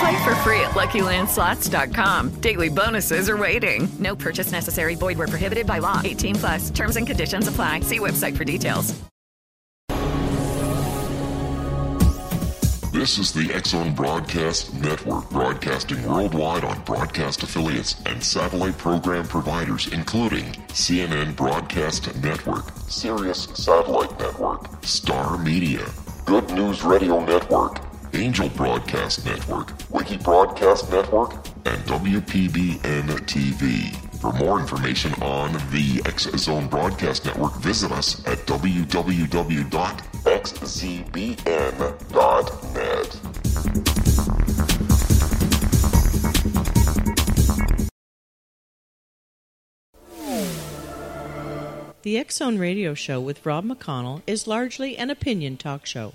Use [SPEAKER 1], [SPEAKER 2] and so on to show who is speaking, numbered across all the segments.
[SPEAKER 1] Play for free at LuckyLandSlots.com. Daily bonuses are waiting. No purchase necessary. Void where prohibited by law. 18 plus. Terms and conditions apply. See website for details.
[SPEAKER 2] This is the X Zone Broadcast Network, broadcasting worldwide on broadcast affiliates and satellite program providers, including CNN Broadcast Network, Sirius Satellite Network, Star Media, Good News Radio Network, Angel Broadcast Network, Wiki Broadcast Network, and WPBN TV. For more information on the X Zone Broadcast Network, visit us at www.xzbn.net.
[SPEAKER 3] The X Zone Radio Show with Rob McConnell is largely an opinion talk show.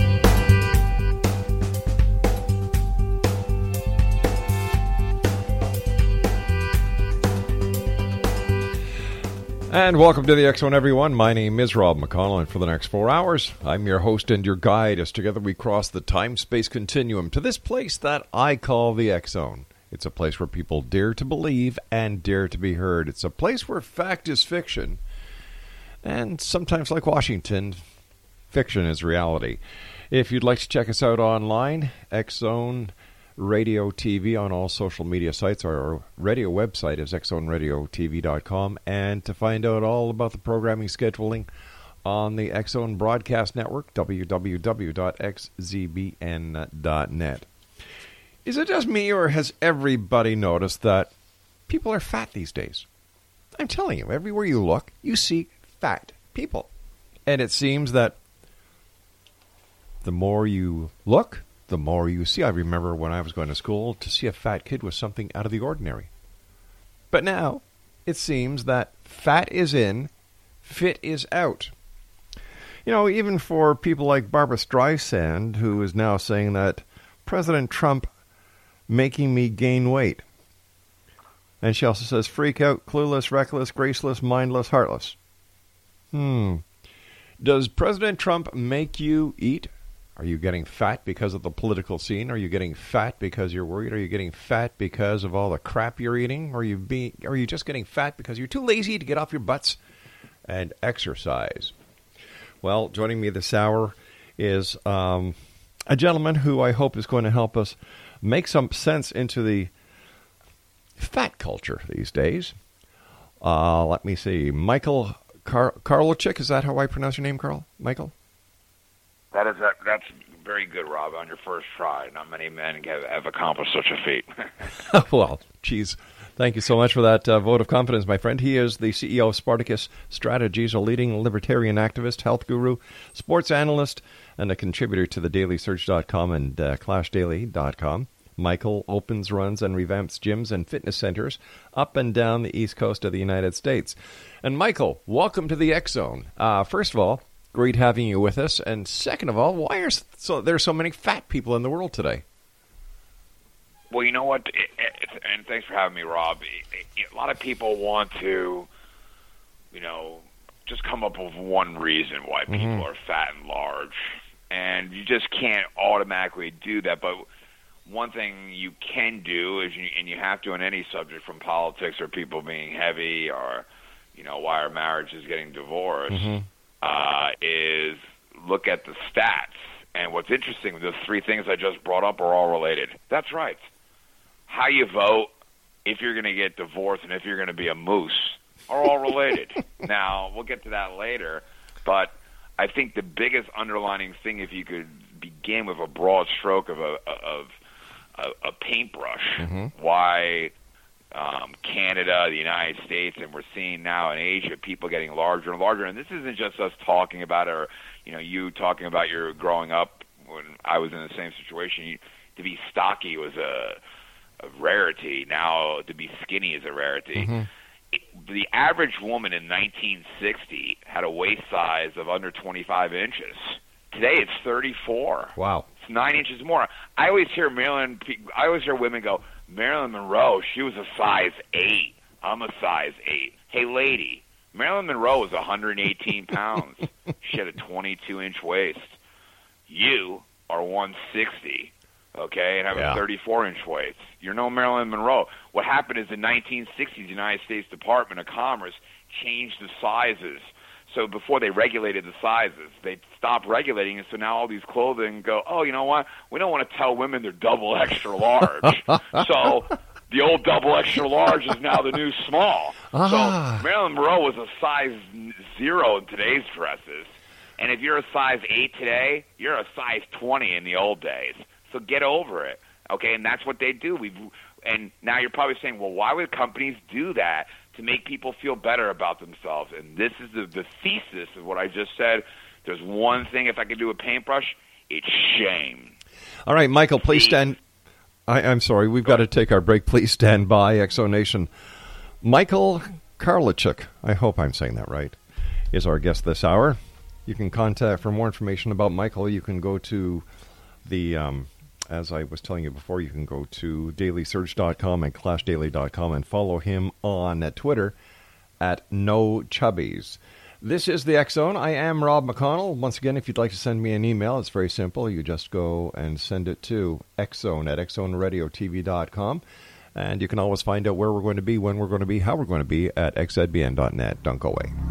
[SPEAKER 4] And welcome to the X Zone, everyone. My name is Rob McConnell, and for the next four hours, I'm your host and your guide as together we cross the time space continuum to this place that I call the X Zone. It's a place where people dare to believe and dare to be heard. It's a place where fact is fiction, and sometimes, like Washington, fiction is reality. If you'd like to check us out online, X Zone Radio TV on all social media sites. Our radio website is xzoneradiotv.com. And to find out all about the programming scheduling on the Xzone Broadcast Network, www.xzbn.net. Is it just me, or has everybody noticed that people are fat these days? I'm telling you, everywhere you look, you see fat people. And it seems that the more you look, the more you see. I remember when I was going to school, to see a fat kid was something out of the ordinary. But now, it seems that fat is in, fit is out. You know, even for people like Barbara Streisand, who is now saying that President Trump making me gain weight. And she also says freak out, clueless, reckless, graceless, mindless, heartless. Hmm. Does President Trump make you eat? Are you getting fat because of the political scene? Are you getting fat because you're worried? Are you getting fat because of all the crap you're eating? Are you being are you just getting fat because you're too lazy to get off your butts and exercise? Well, joining me this hour is um, a gentleman who I hope is going to help us make some sense into the fat culture these days. Uh, let me see. Michael Kar- Karlochik, is that how I pronounce your name, Carl? Michael?
[SPEAKER 5] That is that. That's very good, Rob. On your first try, not many men have, have accomplished such a feat.
[SPEAKER 4] well, geez, thank you so much for that uh, vote of confidence, my friend. He is the CEO of Spartacus Strategies, a leading libertarian activist, health guru, sports analyst, and a contributor to the DailySurge.com and uh, ClashDaily.com. Michael opens, runs, and revamps gyms and fitness centers up and down the east coast of the United States. And Michael, welcome to the X Zone. Uh, first of all, great having you with us. And second of all, why are so there are so many fat people in the world today?
[SPEAKER 5] Well, you know what? It, it, and thanks for having me, Rob. It, a lot of people want to, you know, just come up with one reason why people
[SPEAKER 4] Mhm.
[SPEAKER 5] are fat and large, and you just can't automatically do that. But one thing you can do is, you, and you have to on any subject, from politics or people being heavy, or you know, why our marriage is getting divorced,
[SPEAKER 4] Mhm.
[SPEAKER 5] Uh, is look at the stats. And what's interesting, the three things I just brought up are all related. That's right. How you vote, if you're going to get divorced, and if you're going to be a moose are all related. now, we'll get to that later, but I think the biggest underlining thing, if you could begin with a broad stroke of a of a, a paintbrush, why um, Canada, the United States, and we're seeing now in Asia people getting larger and larger. And this isn't just us talking about it, or you know, you talking about your growing up when I was in the same situation. You, to be stocky was a, a rarity. Now to be skinny is a rarity. The average woman in 1960 had a waist size of under 25 inches. Today it's 34.
[SPEAKER 4] Wow.
[SPEAKER 5] It's nine inches more. I always hear Marilyn. I always hear women go, Marilyn Monroe. She was a size eight. I'm a size eight. Hey, lady, Marilyn Monroe was 118 pounds. she had a 22 inch waist. You are 160. Okay, and have
[SPEAKER 4] Yeah.
[SPEAKER 5] a 34 inch waist. You're no Marilyn Monroe. What happened is in the 1960s United States Department of Commerce changed the sizes. So before they regulated the sizes, they stopped regulating it. So now all these clothing go, oh, you know what? We don't want to tell women they're double extra large. so the old double extra large is now the new small.
[SPEAKER 4] Ah.
[SPEAKER 5] So Marilyn Monroe was a size zero in today's dresses. And if you're a size 8 today, you're a size 20 in the old days. So get over it. Okay, and that's what they do. We've and now you're probably saying, "Well, why would companies do that to make people feel better about themselves?" And this is the the thesis of what I just said. There's one thing if I could do a paintbrush, it's shame.
[SPEAKER 4] All right, Michael, please stand. I, I'm sorry, we've got to take our break. Please stand by, Exonation. Michael Karlichuk, I hope I'm saying that right, is our guest this hour. You can contact for more information about Michael. You can go to the, um, as I was telling you before, you can go to dailysurge.com and clashdaily.com and follow him on Twitter at no chubbies. This is the Zone. I am Rob McConnell. Once again, if you'd like to send me an email, it's very simple. You just go and send it to xzone at xzoneradiotv.com. And you can always find out where we're going to be, when we're going to be, how we're going to be at xzbn.net. Don't go away.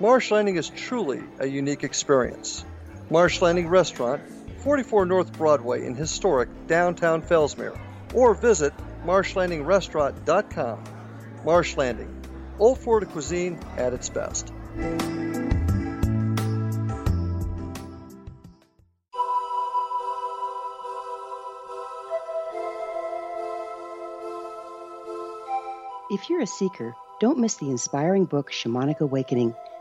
[SPEAKER 6] Marsh Landing is truly a unique experience. Marsh Landing Restaurant, 44 North Broadway in historic downtown Fellsmere, or visit marshlandingrestaurant.com. Marsh Landing, Old Florida cuisine at its best.
[SPEAKER 7] If you're a seeker, don't miss the inspiring book Shamanic Awakening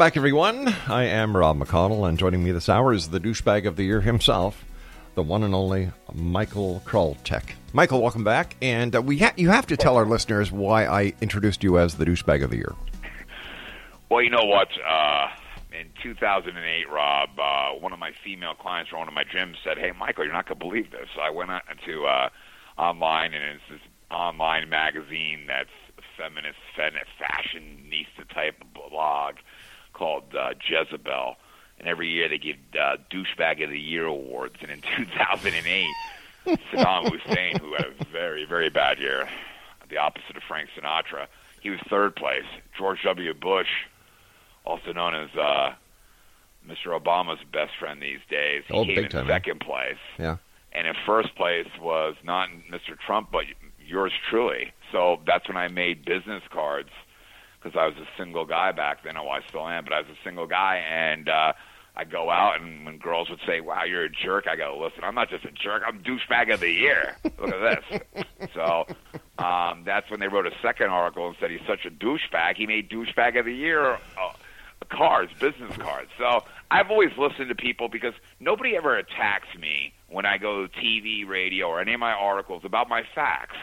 [SPEAKER 4] back, everyone. I am Rob McConnell, and joining me this hour is the douchebag of the year himself, the one and only Michael Kroltek. Michael, welcome back. And uh, we ha- you have to tell our listeners why I introduced you as the douchebag of the year.
[SPEAKER 5] Well, you know what? Uh, in 2008, Rob, uh, one of my female clients from one of my gyms said, "Hey, Michael, you're not going to believe this." So I went on to uh, online, and it's this online magazine that's feminist, feminist, fashionista type blog called uh, Jezebel, and every year they give uh, douchebag of the year awards. And in 2008, Saddam Hussein, who had a very very bad year, the opposite of Frank Sinatra, he was third place. George W. Bush, also known as uh, Mr. Obama's best friend these days, he
[SPEAKER 4] Oh,
[SPEAKER 5] came in
[SPEAKER 4] time,
[SPEAKER 5] second place.
[SPEAKER 4] Yeah.
[SPEAKER 5] And in first place was not Mr. Trump, but yours truly. So that's when I made business cards because I was a single guy back then. Oh, I still am, but I was a single guy, and uh, I go out, and when girls would say, "Wow, you're a jerk," I go, "Listen, I'm not just a jerk. I'm douchebag of the year. Look at this." so um, that's when they wrote a second article and said he's such a douchebag. He made douchebag of the year. Uh, cards, business cards. So I've always listened to people because nobody ever attacks me when I go to TV, radio, or any of my articles about my facts.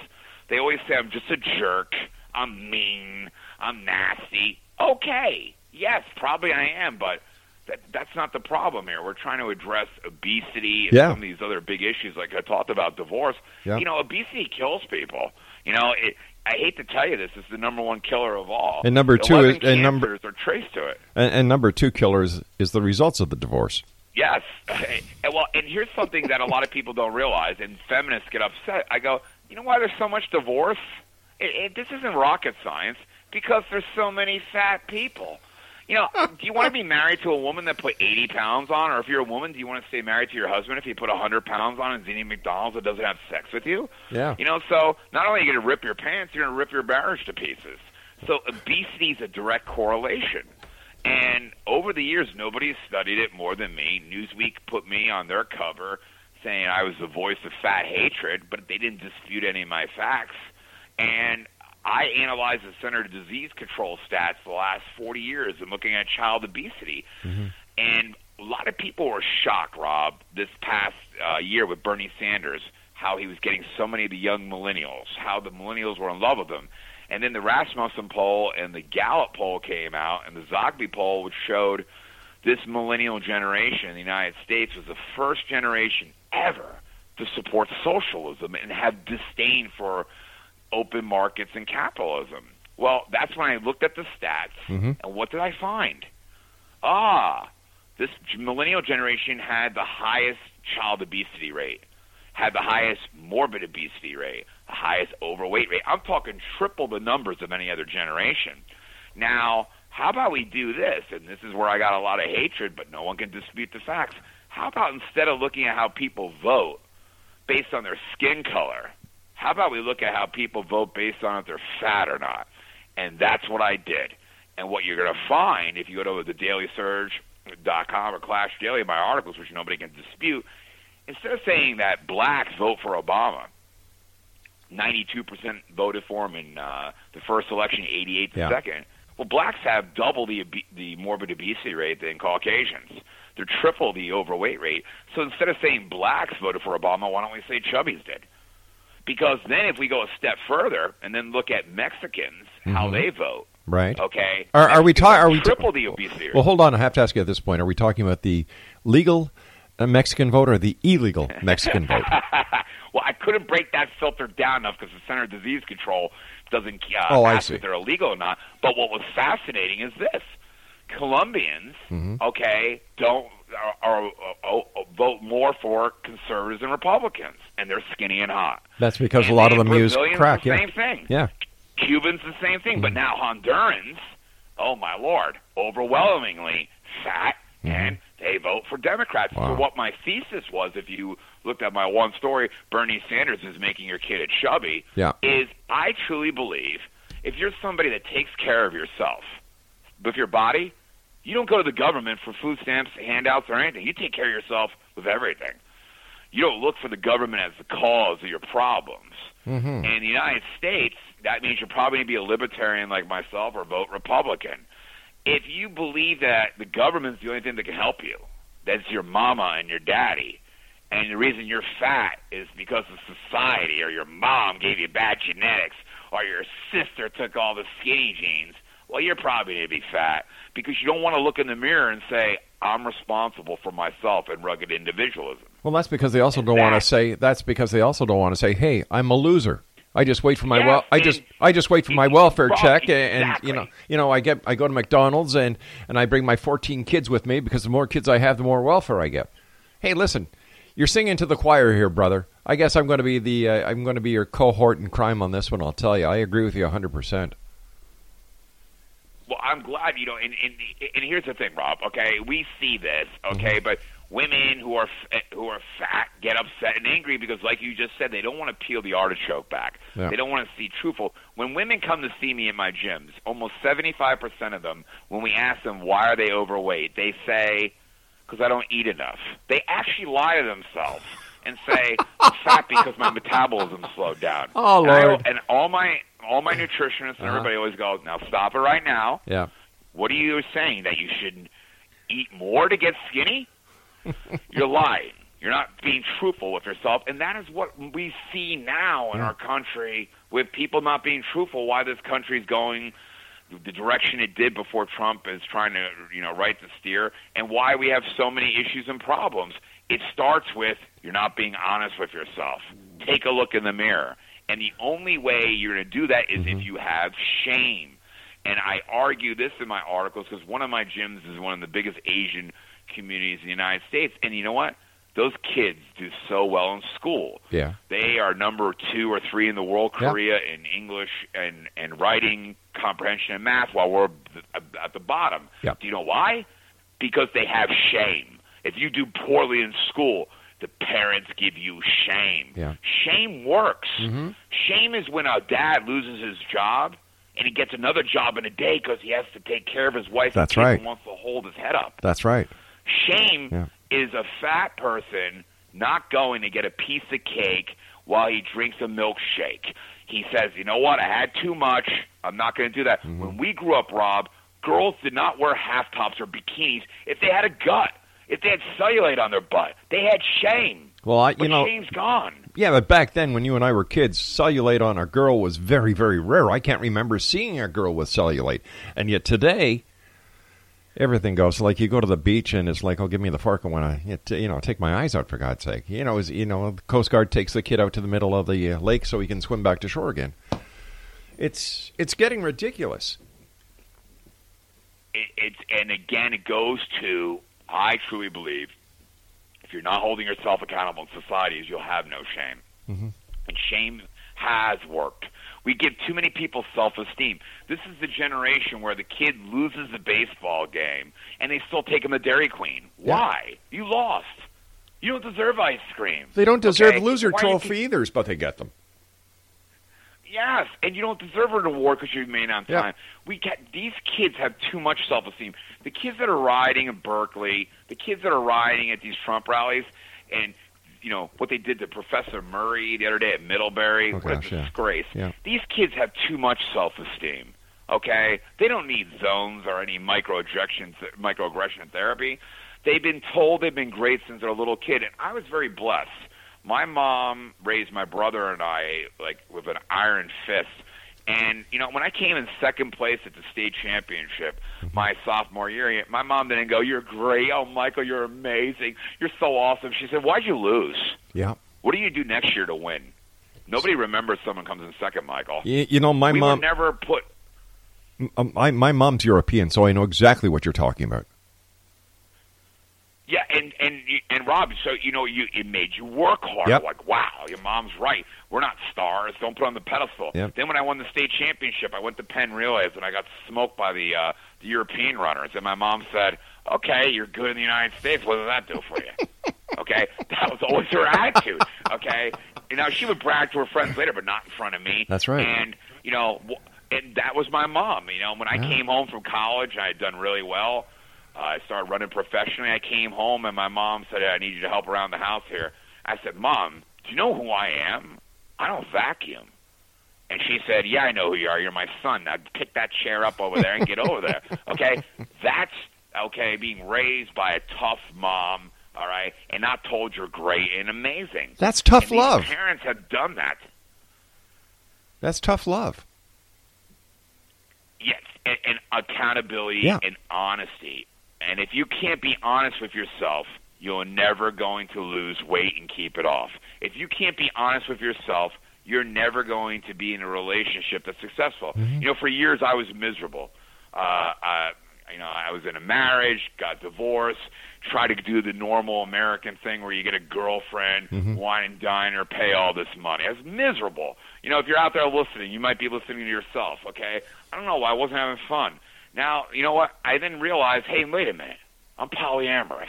[SPEAKER 5] They always say I'm just a jerk, I'm mean, I'm nasty. Okay, yes, probably I am, but that, that's not the problem here. We're trying to address obesity and
[SPEAKER 4] Yeah.
[SPEAKER 5] some of these other big issues, like I talked about divorce.
[SPEAKER 4] Yeah.
[SPEAKER 5] You know, obesity kills people. You know, it, I hate to tell you this, it's the number one killer of all.
[SPEAKER 4] And number two is- and number-
[SPEAKER 5] are traced to it.
[SPEAKER 4] And, and number two killer is, is the results of the divorce.
[SPEAKER 5] Yes. And well, and here's something that a lot of people don't realize, and feminists get upset. I go, you know why there's so much divorce? It, it, this isn't rocket science because there's so many fat people. You know, do you want to be married to a woman that put 80 pounds on, or if you're a woman, do you want to stay married to your husband if he put 100 pounds on and is eating McDonald's and doesn't have sex with you?
[SPEAKER 4] Yeah.
[SPEAKER 5] You know, so not only are you going to rip your pants, you're going to rip your marriage to pieces. So obesity is a direct correlation. And over the years, nobody's studied it more than me. Newsweek put me on their cover saying I was the voice of fat hatred, but they didn't dispute any of my facts. And I analyzed the Center of Disease Control stats the last 40 years and looking at child obesity. And a lot of people were shocked, Rob, this past uh, year with Bernie Sanders, how he was getting so many of the young millennials, how the millennials were in love with him. And then the Rasmussen poll and the Gallup poll came out, and the Zogby poll, which showed this millennial generation in the United States was the first generation ever to support socialism and have disdain for open markets and capitalism. Well, that's when I looked at the stats,
[SPEAKER 4] Mhm.
[SPEAKER 5] and what did I find? Ah, this millennial generation had the highest child obesity rate, had the highest morbid obesity rate, the highest overweight rate. I'm talking triple the numbers of any other generation. Now, how about we do this? And this is where I got a lot of hatred, but no one can dispute the facts. How about instead of looking at how people vote based on their skin color, how about we look at how people vote based on if they're fat or not? And that's what I did. And what you're going to find if you go to the dailysurge.com or Clash Daily, my articles, which nobody can dispute, instead of saying that blacks vote for Obama, 92% voted for him in uh, the first election, 88 the
[SPEAKER 4] Yeah.
[SPEAKER 5] second. Well, blacks have double the the morbid obesity rate than Caucasians. They're triple the overweight rate. So instead of saying blacks voted for Obama, why don't we say chubbies did? Because then if we go a step further and then look at Mexicans, how
[SPEAKER 4] Mhm.
[SPEAKER 5] they vote,
[SPEAKER 4] Right.
[SPEAKER 5] okay?
[SPEAKER 4] Are, are we talking? Are we
[SPEAKER 5] triple the obesity?
[SPEAKER 4] Well, hold on. I have to ask you at this point. Are we talking about the legal uh, Mexican vote or the illegal Mexican vote?
[SPEAKER 5] well, I couldn't break that filter down enough because the Center of Disease Control doesn't uh,
[SPEAKER 4] Oh, I
[SPEAKER 5] ask
[SPEAKER 4] see.
[SPEAKER 5] if they're illegal or not. But what was fascinating is this: Colombians,
[SPEAKER 4] Mhm.
[SPEAKER 5] okay, don't are, vote more for conservatives and Republicans, and they're skinny and hot.
[SPEAKER 4] That's because a lot of them use crack.
[SPEAKER 5] the
[SPEAKER 4] Yeah.
[SPEAKER 5] same thing.
[SPEAKER 4] Yeah.
[SPEAKER 5] Cubans, the same thing. But now Hondurans, oh my lord, overwhelmingly fat, and they vote for Democrats. So what my thesis was, if you looked at my one story, Bernie Sanders is making your kid a chubby,
[SPEAKER 4] Yeah.
[SPEAKER 5] is I truly believe if you're somebody that takes care of yourself with your body, you don't go to the government for food stamps, handouts, or anything. You take care of yourself with everything. You don't look for the government as the cause of your problems.
[SPEAKER 4] Mm-hmm.
[SPEAKER 5] And in the United States, that means you're probably going to be a libertarian like myself or vote Republican. If you believe that the government's the only thing that can help you, that's your mama and your daddy, and the reason you're fat is because of society or your mom gave you bad genetics or your sister took all the skinny genes, well, you're probably going to be fat because you don't want to look in the mirror and say, I'm responsible for myself and rugged individualism.
[SPEAKER 4] Well, that's because they also don't want to say. That's because they also don't want to say, "Hey, I'm a loser. I just wait for my
[SPEAKER 5] Yes,
[SPEAKER 4] well. I just I just wait for my welfare
[SPEAKER 5] Right,
[SPEAKER 4] check, and
[SPEAKER 5] exactly.
[SPEAKER 4] you know, you know, I get I go to McDonald's and and I bring my 14 kids with me because the more kids I have, the more welfare I get. Hey, listen, you're singing to the choir here, brother. I guess I'm going to be the uh, I'm going to be your cohort in crime on this one. I'll tell you, I agree with you 100. percent
[SPEAKER 5] Well, I'm glad you know. And, and and here's the thing, Rob. Okay, we see this. Okay, mm-hmm. but women who are f- eh, who are fat get upset and angry because, like you just said, they don't want to peel the artichoke back.
[SPEAKER 4] Yeah.
[SPEAKER 5] They don't want to see truthful. When women come to see me in my gyms, almost 75 percent of them, when we ask them why are they overweight, they say because I don't eat enough. They actually lie to themselves and say I'm fat because my metabolism slowed down.
[SPEAKER 4] Oh,
[SPEAKER 5] And I-
[SPEAKER 4] Lord.
[SPEAKER 5] and all my all my nutritionists and
[SPEAKER 4] Uh-huh.
[SPEAKER 5] everybody always goes, now stop it right now.
[SPEAKER 4] Yeah.
[SPEAKER 5] What are you saying that you should eat more to get skinny? You're lying. You're not being truthful with yourself, and that is what we see now in our country with people not being truthful. Why this country's going the direction it did before Trump is trying to, you know, right the steer, and why we have so many issues and problems. It starts with you're not being honest with yourself. Take a look in the mirror, and the only way you're going to do that is if mm-hmm. you have shame. And I argue this in my articles because one of my gyms is one of the biggest Asian communities in the United States, and you know what? Those kids do so well in school.
[SPEAKER 4] Yeah.
[SPEAKER 5] They are number two or three in the world,
[SPEAKER 4] Yeah.
[SPEAKER 5] Korea, in English and and writing comprehension and math, while we're at the bottom.
[SPEAKER 4] Yeah.
[SPEAKER 5] Do you know why? Because they have shame. If you do poorly in school, the parents give you shame.
[SPEAKER 4] Yeah.
[SPEAKER 5] Shame works.
[SPEAKER 4] Mm-hmm.
[SPEAKER 5] Shame is when a dad loses his job and he gets another job in a day because he has to take care of his wife
[SPEAKER 4] That's
[SPEAKER 5] and
[SPEAKER 4] right.
[SPEAKER 5] wants to hold his head up.
[SPEAKER 4] That's right.
[SPEAKER 5] Shame
[SPEAKER 4] Yeah.
[SPEAKER 5] is a fat person not going to get a piece of cake while he drinks a milkshake. He says, "You know what? I had too much. I'm not going to do that." When we grew up, Rob, girls did not wear half tops or bikinis if they had a gut, if they had cellulite on their butt. They had shame.
[SPEAKER 4] Well, I, you
[SPEAKER 5] But
[SPEAKER 4] know,
[SPEAKER 5] shame's gone.
[SPEAKER 4] yeah, but back then when you and I were kids, cellulite on a girl was very, very rare. I can't remember seeing a girl with cellulite, and yet today, everything goes like you go to the beach and it's like, oh, give me the fork, when I want to, you know, take my eyes out for God's sake. You know, is you know, the Coast Guard takes the kid out to the middle of the uh, lake so he can swim back to shore again. It's it's getting ridiculous.
[SPEAKER 5] it, it's and again it goes to I truly believe if you're not holding yourself accountable in societies, you'll have no shame,
[SPEAKER 4] Mm-hmm.
[SPEAKER 5] and shame has worked. We give too many people self-esteem. This is the generation where the kid loses the baseball game and they still take him to Dairy Queen. Why? You lost. You don't deserve ice cream.
[SPEAKER 4] They don't deserve
[SPEAKER 5] Okay?
[SPEAKER 4] loser
[SPEAKER 5] Why
[SPEAKER 4] trophy either, but they get them.
[SPEAKER 5] Yes, and you don't deserve an award because you remain on
[SPEAKER 4] Yeah.
[SPEAKER 5] time. We get these kids have too much self-esteem. The kids that are riding in Berkeley, the kids that are riding at these Trump rallies, and you know what they did to Professor Murray the other day at Middlebury.
[SPEAKER 4] Oh,
[SPEAKER 5] what
[SPEAKER 4] gosh,
[SPEAKER 5] a
[SPEAKER 4] yeah.
[SPEAKER 5] disgrace!
[SPEAKER 4] Yeah.
[SPEAKER 5] These kids have too much self-esteem. Okay, they don't need zones or any microaggression microaggression therapy. They've been told they've been great since they're a little kid, and I was very blessed. My mom raised my brother and I like with an iron fist. And you know, when I came in second place at the state championship my sophomore year, my mom didn't go, "You're great, oh Michael, you're amazing, you're so awesome." She said, "Why'd you lose?
[SPEAKER 4] Yeah.
[SPEAKER 5] What do you do next year to win?" Nobody remembers someone comes in second, Michael.
[SPEAKER 4] You, you know, my
[SPEAKER 5] we
[SPEAKER 4] mom,
[SPEAKER 5] never put.
[SPEAKER 4] um, my my mom's European, so I know exactly what you're talking about.
[SPEAKER 5] Yeah, and and and Rob, so you know, you it made you work hard.
[SPEAKER 4] Yep.
[SPEAKER 5] Like, wow, your mom's right. We're not stars. Don't put on the pedestal.
[SPEAKER 4] Yep.
[SPEAKER 5] Then when I won the state championship, I went to Penn Relays and I got smoked by the uh, the European runners. And my mom said, "Okay, you're good in the United States. What does that do for you?" okay, that was always her attitude. Okay, you know, she would brag to her friends later, but not in front of me.
[SPEAKER 4] That's right.
[SPEAKER 5] And you know, and that was my mom. You know, when I
[SPEAKER 4] Yeah.
[SPEAKER 5] came home from college, I had done really well. Uh, I started running professionally. I came home and my mom said, "I need you to help around the house here." I said, "Mom, do you know who I am? I don't vacuum." And she said, "Yeah, I know who you are. You're my son. Now pick that chair up over there and get over there." Okay, that's okay. Being raised by a tough mom, all right, and not told you're great and amazing.
[SPEAKER 4] That's tough
[SPEAKER 5] And
[SPEAKER 4] love.
[SPEAKER 5] Parents have done that.
[SPEAKER 4] That's tough love.
[SPEAKER 5] Yes, and, and accountability
[SPEAKER 4] Yeah.
[SPEAKER 5] and honesty. And if you can't be honest with yourself, you're never going to lose weight and keep it off. If you can't be honest with yourself, you're never going to be in a relationship that's successful.
[SPEAKER 4] Mm-hmm.
[SPEAKER 5] You know, for years I was miserable. Uh, I, you know, I was in a marriage, got divorced, tried to do the normal American thing where you get a girlfriend,
[SPEAKER 4] Mhm.
[SPEAKER 5] wine and dine her, pay all this money. I was miserable. You know, if you're out there listening, you might be listening to yourself, okay? I don't know why I wasn't having fun. Now, you know what? I then realized, hey, wait a minute. I'm polyamorous,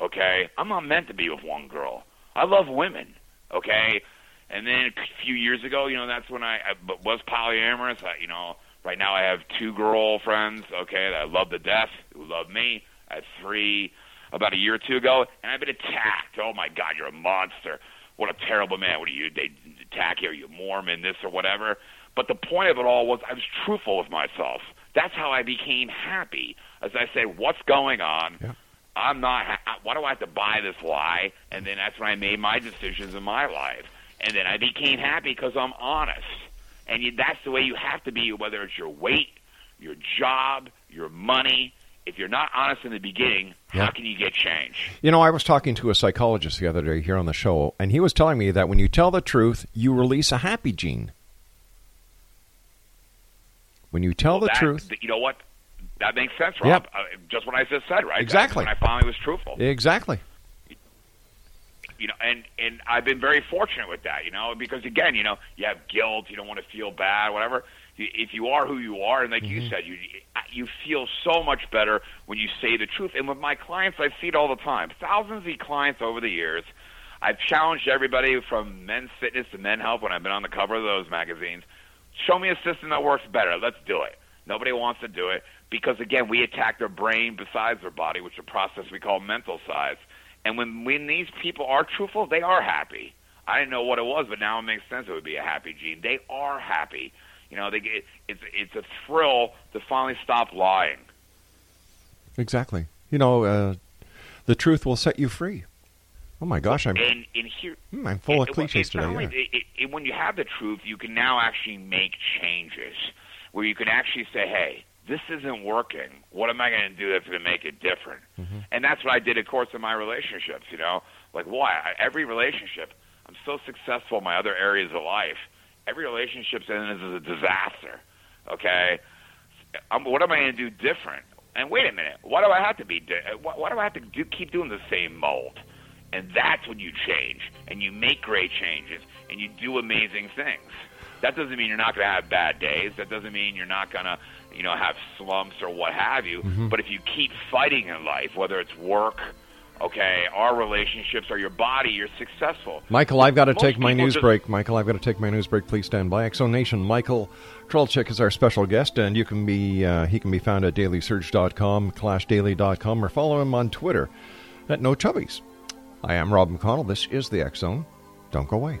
[SPEAKER 5] okay? I'm not meant to be with one girl. I love women, okay? And then a few years ago, you know, that's when I, I was polyamorous. I, you know, right now I have two girlfriends, okay, that I love to death, who love me. I had three about a year or two ago, and I've been attacked. Oh my God, you're a monster! What a terrible man! What are you? They attack you? Are you Mormon? This or whatever? But the point of it all was I was truthful with myself. That's how I became happy. As I said, what's going on? I'm not. Why do I have to buy this lie? And then that's when I made my decisions in my life. And then I became happy because I'm honest. And you, that's the way you have to be, whether it's your weight, your job, your money. If you're not honest in the beginning,
[SPEAKER 4] Yeah.
[SPEAKER 5] how can you get change?
[SPEAKER 4] You know, I was talking to a psychologist the other day here on the show, and he was telling me that when you tell the truth, you release a happy gene. When you tell the
[SPEAKER 5] That-
[SPEAKER 4] truth,
[SPEAKER 5] You know what? That makes sense, Rob.
[SPEAKER 4] Yep.
[SPEAKER 5] Uh, just what I just said, right?
[SPEAKER 4] Exactly.
[SPEAKER 5] When I finally was truthful.
[SPEAKER 4] exactly.
[SPEAKER 5] you know, and and I've been very fortunate with that, you know, because again, you know, you have guilt, you don't want to feel bad, whatever. If you are who you are, and like you said, you you feel so much better when you say the truth. And with my clients, I see it all the time. Thousands of clients over the years. I've challenged everybody from men's fitness to men health when I've been on the cover of those magazines. Show me a system that works better. Let's do it. Nobody wants to do it because again, we attack their brain besides their body, which is a process we call mental size. And when when these people are truthful, they are happy. I didn't know what it was, but now it makes sense. It would be a happy gene. They are happy. You know, they get it's it's a thrill to finally stop lying.
[SPEAKER 4] Exactly. You know, uh, the truth will set you free. Oh my gosh, I'm
[SPEAKER 5] and, and here
[SPEAKER 4] Hmm, I'm full of cliches today.
[SPEAKER 5] only-
[SPEAKER 4] yeah.
[SPEAKER 5] it- it- when you have the truth, you can now actually make changes where you can actually say, "Hey, this isn't working. What am I going to do that's going to make it different?"
[SPEAKER 4] Mm-hmm.
[SPEAKER 5] And that's what I did, of course, in my relationships. You know, like why I, every relationship, I'm so successful in my other areas of life. Every relationship then is a disaster. Okay, I'm, what am I going to do different? And wait a minute, why do I have to be? Di- why, why do I have to do, keep doing the same mold? And that's when you change and you make great changes and you do amazing things. That doesn't mean you're not going to have bad days. That doesn't mean you're not going to, you know, have slumps or what have you.
[SPEAKER 4] Mm-hmm.
[SPEAKER 5] But if you keep fighting in life, whether it's work, okay, our relationships or your body, you're successful.
[SPEAKER 4] Michael, I've got to
[SPEAKER 5] Most
[SPEAKER 4] take my news
[SPEAKER 5] just-
[SPEAKER 4] break. Michael, I've got to take my news break. Please stand by. Exo Nation, Michael Krolchik is our special guest, and you can be uh, he can be found at dailysurge.com, clashdaily.com, or follow him on Twitter at No Chubbies. I am Rob McConnell. This is the Zone. Don't go away.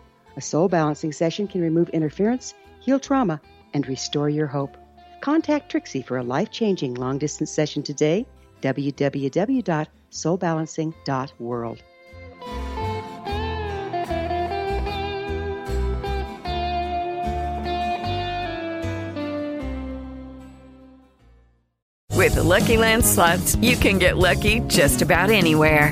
[SPEAKER 7] A soul balancing session can remove interference, heal trauma, and restore your hope. Contact Trixie for a life changing long distance session today. www.soulbalancing.world.
[SPEAKER 1] With the Lucky Land slots, you can get lucky just about anywhere.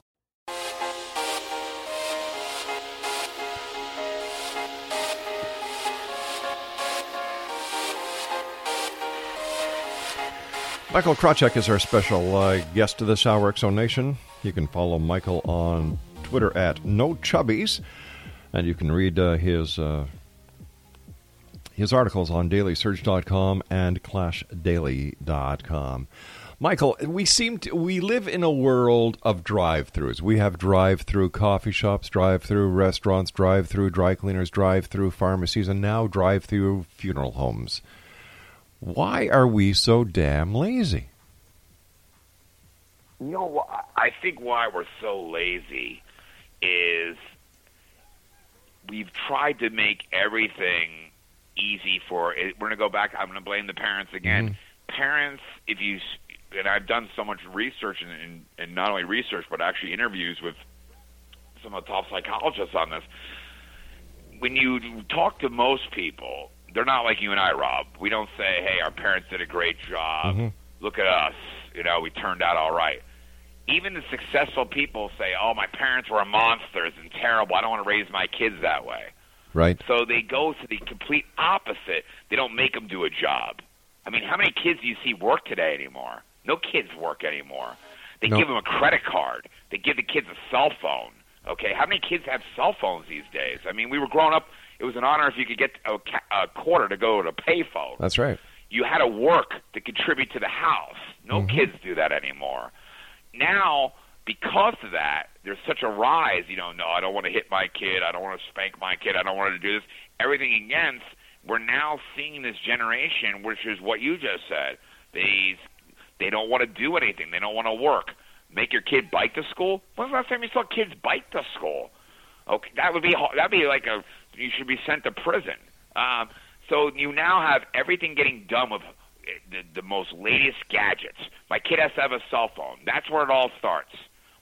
[SPEAKER 4] Michael Karolchyk is our special uh, guest to this hour, X Zone Nation. You can follow Michael on Twitter at No Chubbies, and you can read uh, his uh, his articles on DailySurge.com and ClashDaily.com. Michael, we seem to, we live in a world of drive-throughs. We have drive-through coffee shops, drive-through restaurants, drive-through dry cleaners, drive-through pharmacies, and now drive-through funeral homes. Why are we so damn lazy?
[SPEAKER 5] You know, I think why we're so lazy is we've tried to make everything easy for. It. We're going to go back. I'm going to blame the parents again.
[SPEAKER 4] Mm-hmm.
[SPEAKER 5] Parents, if you and I've done so much research and, and, and not only research but actually interviews with some of the top psychologists on this. When you talk to most people, they're not like you and I, Rob. We don't say, "Hey, our parents did a great job.
[SPEAKER 4] Mm-hmm.
[SPEAKER 5] Look at us. You know, we turned out all right." Even the successful people say, "Oh, my parents were monsters and terrible. I don't want to raise my kids that way."
[SPEAKER 4] Right.
[SPEAKER 5] So they go to the complete opposite. They don't make them do a job. I mean, how many kids do you see work today anymore? No kids work anymore. They
[SPEAKER 4] No.
[SPEAKER 5] give them a credit card. They give the kids a cell phone. Okay, how many kids have cell phones these days? I mean, we were growing up. It was an honor if you could get a, a quarter to go to a payphone.
[SPEAKER 4] That's right.
[SPEAKER 5] You had to work to contribute to the house. No
[SPEAKER 4] Mhm.
[SPEAKER 5] kids do that anymore. Now, because of that, there's such a rise. You know, no, I don't want to hit my kid. I don't want to spank my kid. I don't want to do this. Everything against. We're now seeing this generation, which is what you just said. They they don't want to do anything. They don't want to work. Make your kid bike to school. When's the last time you saw kids bike to school? Okay, that would be that'd be like a you should be sent to prison. Um, so you now have everything getting done with eh, the, the most latest gadgets. My kid has to have a cell phone. That's where it all starts.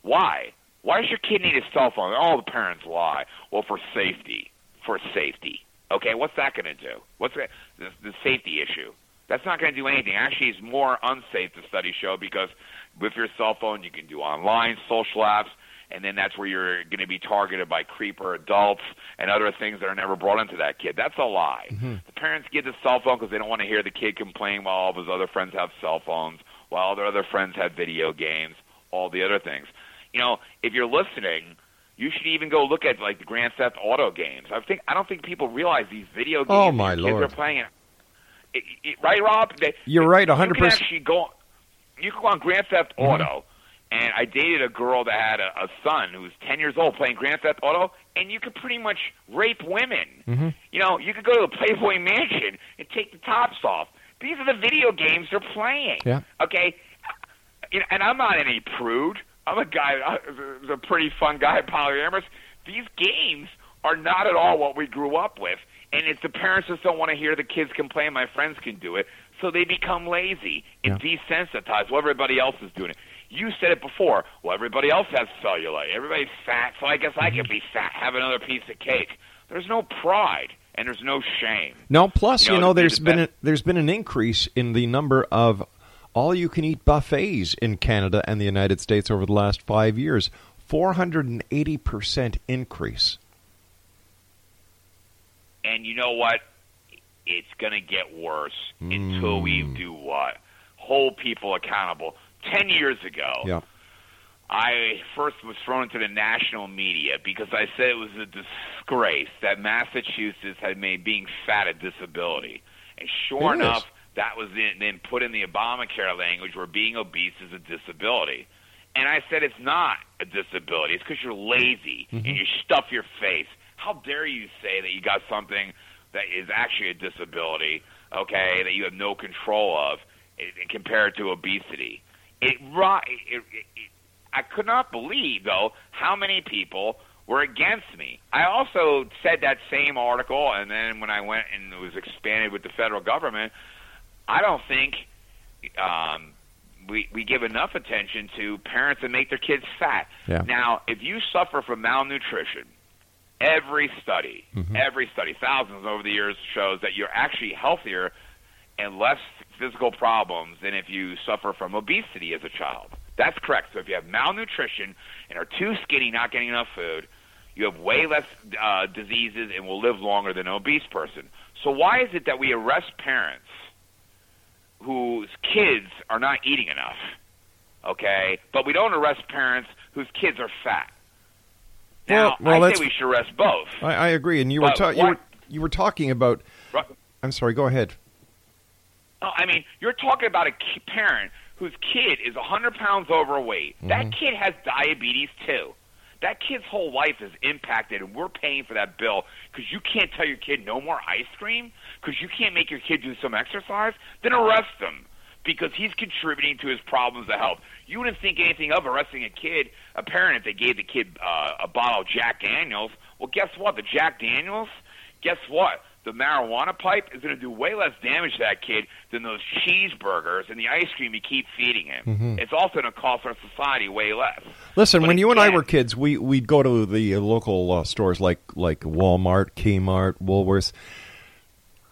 [SPEAKER 5] Why? Why does your kid need a cell phone? All the parents lie. Well, for safety. For safety. Okay, what's that going to do? What's the, the safety issue? That's not going to do anything. Actually, it's more unsafe, the studies show, because with your cell phone, you can do online social apps, and then that's where you're going to be targeted by creeper adults and other things that are never brought into that kid. That's a lie. The parents give the cell phone because they don't want to hear the kid complain while all of his other friends have cell phones, while all their other friends have video games, all the other things. You know, if you're listening, you should even go look at like the Grand Theft Auto games. I think I don't think people realize these video games
[SPEAKER 4] Oh, my
[SPEAKER 5] these
[SPEAKER 4] Lord.
[SPEAKER 5] kids are playing. It, it, it, right, Rob? They,
[SPEAKER 4] You're right,
[SPEAKER 5] You
[SPEAKER 4] 100%.
[SPEAKER 5] You can actually go. You can go on Grand Theft
[SPEAKER 4] Mm-hmm.
[SPEAKER 5] And I dated a girl that had a, a son who was ten years old playing Grand Theft Auto, and you could pretty much rape women.
[SPEAKER 4] Mm-hmm.
[SPEAKER 5] You know, you could go to the Playboy Mansion and take the tops off. These are the video games they're playing.
[SPEAKER 4] Yeah.
[SPEAKER 5] Okay. You know, and I'm not any prude. I'm a guy, uh, a pretty fun guy, polyamorous. These games are not at all what we grew up with. And it's the parents just don't want to hear the kids complain. My friends can do it, so they become lazy and desensitized. Well, everybody else is doing it. You said it before. Well, everybody else has cellulite. Everybody's fat, so I guess I can be fat. Have another piece of cake. There's no pride and there's no shame.
[SPEAKER 4] No, plus
[SPEAKER 5] You
[SPEAKER 4] you
[SPEAKER 5] know,
[SPEAKER 4] know,
[SPEAKER 5] to be
[SPEAKER 4] there's
[SPEAKER 5] the
[SPEAKER 4] been a, there's been an increase in the number of all-you-can-eat buffets in Canada and the United States over the last five years. Four hundred and eighty percent increase.
[SPEAKER 5] And you know what? It's going to get worse until we hmm. do what? Hold people accountable. Ten years ago,
[SPEAKER 4] Yeah.
[SPEAKER 5] I first was thrown into the national media because I said it was a disgrace that Massachusetts had made being fat a disability. And sure
[SPEAKER 4] It is.
[SPEAKER 5] enough, that was in, then put in the Obamacare language where being obese is a disability. And I said it's not a disability. It's because you're lazy and you stuff your face. How dare you say that you got something that is actually a disability, okay, that you have no control of, eh, compared to obesity? It, it, it, it I could not believe, though, how many people were against me. I also said that same article, and then when I went and it was expanded with the federal government, I don't think um, we we give enough attention to parents that make their kids fat.
[SPEAKER 4] Yeah.
[SPEAKER 5] Now, if you suffer from malnutrition, every study,
[SPEAKER 4] Mhm.
[SPEAKER 5] every study, thousands over the years shows that you're actually healthier and less physical problems than if you suffer from obesity as a child. That's correct. So if you have malnutrition and are too skinny, not getting enough food, you have way less uh, diseases and will live longer than an obese person. So why is it that we arrest parents whose kids are not eating enough? Okay, but we don't arrest parents whose kids are fat. Now,
[SPEAKER 4] Well- well,
[SPEAKER 5] I say we should arrest both.
[SPEAKER 4] I, I agree, and you were, ta- you were you were talking about.
[SPEAKER 5] Right.
[SPEAKER 4] I'm sorry. Go ahead.
[SPEAKER 5] No, I mean, you're talking about a parent whose kid is 100 pounds overweight. That
[SPEAKER 4] Mhm.
[SPEAKER 5] kid has diabetes too. That kid's whole life is impacted, and we're paying for that bill because you can't tell your kid no more ice cream because you can't make your kid do some exercise. Then arrest him because he's contributing to his problems of health. You wouldn't think anything of arresting a kid, a parent, if they gave the kid uh, a bottle of Jack Daniels. Well, guess what? The Jack Daniels, guess what? The marijuana pipe is going to do way less damage to that kid than those cheeseburgers and the ice cream you keep feeding him.
[SPEAKER 4] Mhm.
[SPEAKER 5] It's also going to cost our society way less.
[SPEAKER 4] Listen,
[SPEAKER 5] But
[SPEAKER 4] when you and I were kids, we we'd go to the local uh, stores like like Walmart, Kmart, Woolworths.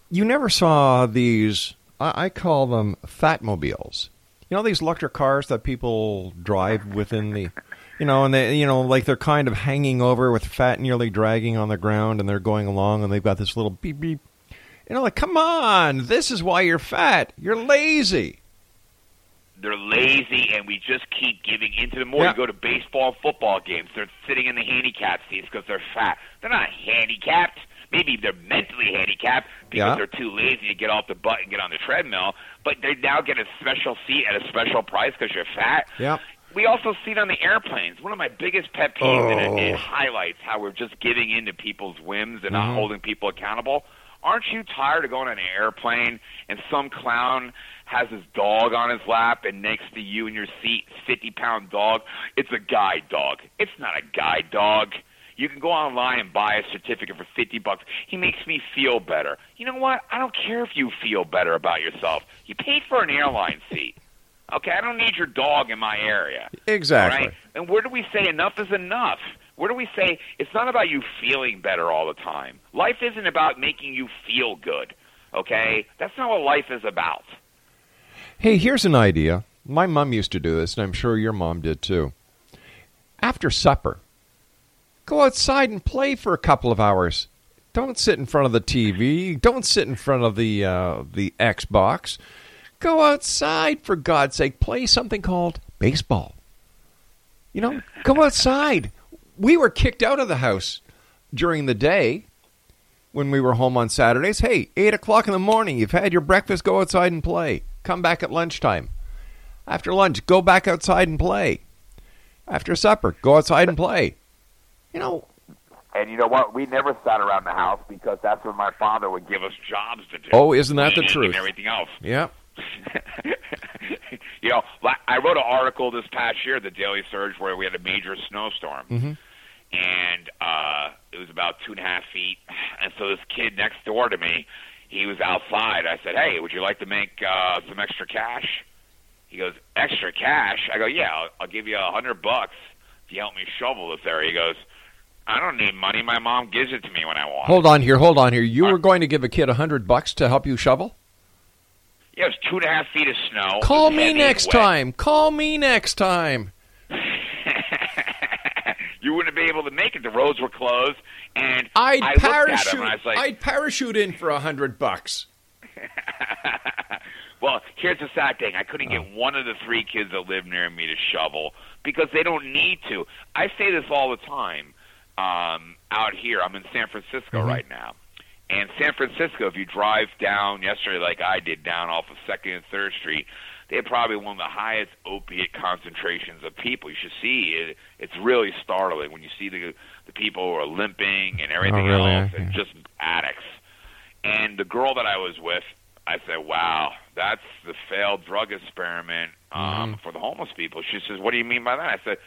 [SPEAKER 4] You never saw these. I, I call them fatmobiles. You know these electric cars that people drive within the, you know, and they, you know, like they're kind of hanging over with fat nearly dragging on the ground, and they're going along, and they've got this little beep beep. You know, like, come on, this is why you're fat. You're lazy.
[SPEAKER 5] They're lazy, and we just keep giving into them more.
[SPEAKER 4] Yeah.
[SPEAKER 5] You go to baseball, football games. They're sitting in the handicap seats because they're fat. They're not handicapped. Maybe they're mentally handicapped because
[SPEAKER 4] Yeah.
[SPEAKER 5] they're too lazy to get off the butt and get on the treadmill. But they now get a special seat at a special price because you're fat.
[SPEAKER 4] Yeah.
[SPEAKER 5] We also see it on the airplanes. One of my biggest pet peeves, and it, it
[SPEAKER 4] Oh.
[SPEAKER 5] highlights how we're just giving in to people's whims and not
[SPEAKER 4] Mhm.
[SPEAKER 5] holding people accountable. Aren't you tired of going on an airplane and some clown has his dog on his lap and next to you in your seat, fifty pound dog? It's a guide dog. It's not a guide dog. You can go online and buy a certificate for fifty bucks. He makes me feel better. You know what? I don't care if you feel better about yourself. You paid for an airline seat. Okay, I don't need your dog in my area.
[SPEAKER 4] Exactly.
[SPEAKER 5] Right? And where do we say enough is enough? Where do we say it's not about you feeling better all the time? Life isn't about making you feel good. Okay? That's not what life is about.
[SPEAKER 4] Hey, here's an idea. My mom used to do this, and I'm sure your mom did too. After supper, go outside and play for a couple of hours. Don't sit in front of the TV. Don't sit in front of the uh, the Xbox. Go outside, for God's sake. Play something called baseball. You know, go outside. We were kicked out of the house during the day when we were home on Saturdays. Hey, 8 o'clock in the morning, you've had your breakfast, go outside and play. Come back at lunchtime. After lunch, go back outside and play. After supper, go outside and play. You know,
[SPEAKER 5] And you know what? We never sat around the house because that's when my father would give us jobs to do.
[SPEAKER 4] Oh, isn't that the truth?
[SPEAKER 5] And everything else.
[SPEAKER 4] Yeah.
[SPEAKER 5] You know, I wrote an article this past year, the Daily Surge, where we had a major snowstorm,
[SPEAKER 4] Mm-hmm.
[SPEAKER 5] and uh, it was about two and a half feet. And so this kid next door to me, he was outside. I said, "Hey, would you like to make uh, some extra cash?" He goes, "Extra cash?" I go, "Yeah, I'll, I'll give you a hundred bucks if you help me shovel this area." He goes, "I don't need money. My mom gives it to me when I want."
[SPEAKER 4] Hold on here, hold on here. You were going to give a kid a hundred bucks to help you shovel?
[SPEAKER 5] Yeah, it was two and a half feet of snow.
[SPEAKER 4] Call me next time. Call me next time.
[SPEAKER 5] You wouldn't be able to make it. The roads were closed, and
[SPEAKER 4] I'd
[SPEAKER 5] I
[SPEAKER 4] parachute.
[SPEAKER 5] I like,
[SPEAKER 4] I'd parachute in for a hundred bucks.
[SPEAKER 5] Well, here's the sad thing. I couldn't
[SPEAKER 4] Oh.
[SPEAKER 5] get one of the three kids that live near me to shovel because they don't need to. I say this all the time um, out here. I'm in San Francisco
[SPEAKER 4] Mm-hmm.
[SPEAKER 5] right now. And San Francisco, if you drive down yesterday like I did down off of 2nd and 3rd Street, they have probably one of the highest opiate concentrations of people. You should see it. It's really startling when you see the the people who are limping and everything
[SPEAKER 4] really?
[SPEAKER 5] else, and just addicts. And the girl that I was with, I said, "Wow, that's the failed drug experiment um, for the homeless people." She says, "What do you mean by that?" I said,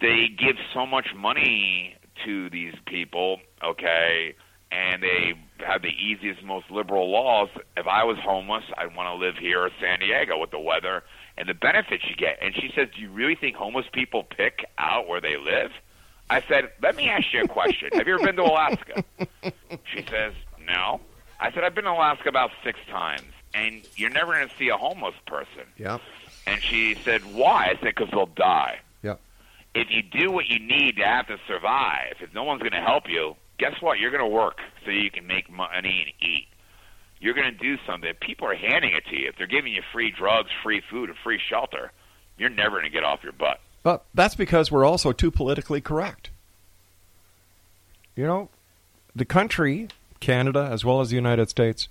[SPEAKER 5] "They give so much money to these people, okay, and they have the easiest, most liberal laws. If I was homeless, I'd want to live here or San Diego with the weather and the benefits you get." And she says, "Do you really think homeless people pick out where they live?" I said, "Let me ask you a question. Have you ever been to Alaska?" She says, "No." I said, "I've been to Alaska about six times, and you're never going to see a homeless person."
[SPEAKER 4] Yep.
[SPEAKER 5] And she said, "Why?" I said, "Because they'll die.
[SPEAKER 4] Yep.
[SPEAKER 5] If you do what you need to have to survive, if no one's going to help you, guess what? You're going to work so you can make money and eat. You're going to do something. If people are handing it to you, if they're giving you free drugs, free food, and free shelter, you're never going to get off your butt."
[SPEAKER 4] But that's because we're also too politically correct. You know, the country, Canada, as well as the United States,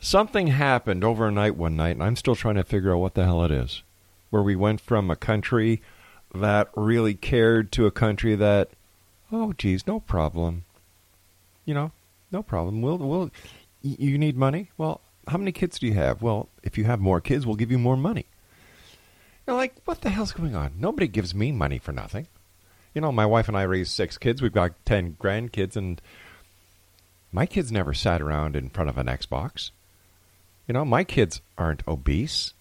[SPEAKER 4] something happened overnight one night, and I'm still trying to figure out what the hell it is. Where we went from a country that really cared to a country that, oh, geez, no problem. You know, no problem. We'll, we'll, you need money? Well, how many kids do you have? Well, if you have more kids, we'll give you more money. You're like, what the hell's going on? Nobody gives me money for nothing. You know, my wife and I raised six kids. We've got ten grandkids, and my kids never sat around in front of an Xbox. You know, my kids aren't obese.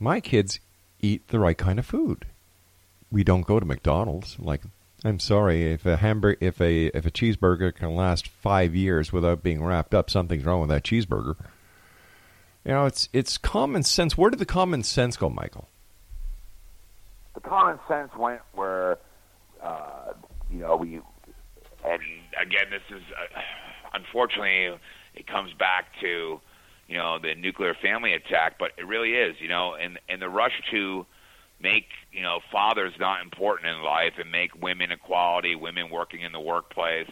[SPEAKER 4] My kids eat the right kind of food. We don't go to McDonald's. Like, I'm sorry if a hamburger, if a if a cheeseburger can last five years without being wrapped up, something's wrong with that cheeseburger. You know, it's it's common sense. Where did the common sense go, Michael?
[SPEAKER 5] the common sense went where, uh, you know, we, and again, this is, uh, unfortunately, it comes back to, you know, the nuclear family attack, but it really is, you know, and, and the rush to make, you know, fathers not important in life and make women equality, women working in the workplace.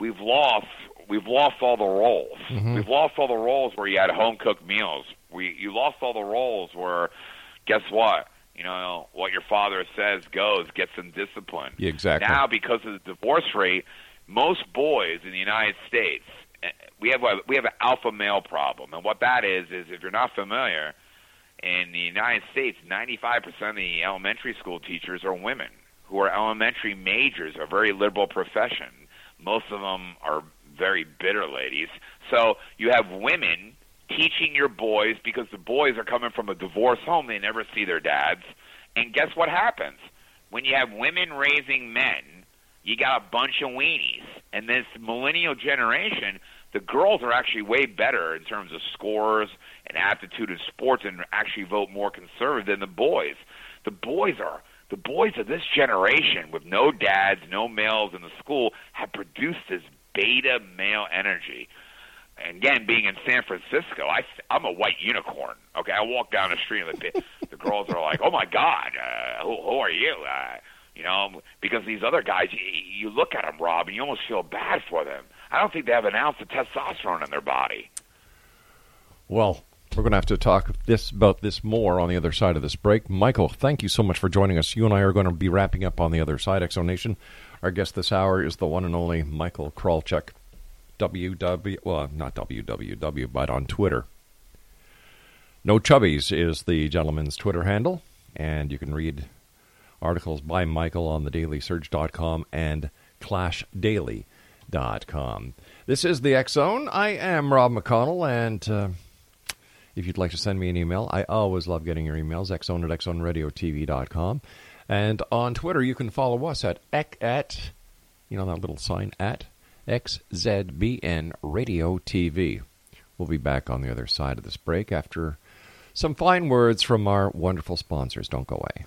[SPEAKER 5] We've lost, we've lost all the roles.
[SPEAKER 4] Mhm.
[SPEAKER 5] We've lost all the roles where you had home cooked meals. We, you lost all the roles where, guess what? You know, what your father says goes, get some discipline.
[SPEAKER 4] Yeah, exactly.
[SPEAKER 5] Now, because of the divorce rate, most boys in the United States, eh, we have a, we have an alpha male problem, and what that is is if you're not familiar, in the United States, 95% of the elementary school teachers are women who are elementary majors, a very liberal profession. Most of them are very bitter ladies. So you have women teaching your boys because the boys are coming from a divorce home, they never see their dads. And guess what happens? When you have women raising men, you got a bunch of weenies. And this millennial generation, the girls are actually way better in terms of scores and aptitude in sports and actually vote more conservative than the boys. The boys are the boys of this generation with no dads, no males in the school have produced this beta male energy. And again, being in San Francisco, I, I'm a white unicorn. Okay, I walk down the street and the, the girls are like, "Oh my God, uh, who, who are you?" Uh, you know, because these other guys, you, you look at them, Rob, and you almost feel bad for them. I don't think they have an ounce of testosterone in their body.
[SPEAKER 4] Well, We're going to have to talk this about this more on the other side of this break. Michael, thank you so much for joining us. You and I are going to be wrapping up on the other side. X Zone Nation. Our guest this hour is the one and only Michael Karolchyk, WW, well, not WWW, but on Twitter. No Chubbies is the gentleman's Twitter handle, and you can read articles by Michael on the thedailysurge.com and clashdaily.com. This is the X Zone. I am Rob McConnell, and uh, if you'd like to send me an email, I always love getting your emails, xzone at xzoneradiotv.com. And on Twitter, you can follow us at, at you know that little sign, at XZBN Radio TV. We'll be back on the other side of this break after some fine words from our wonderful sponsors. Don't go away.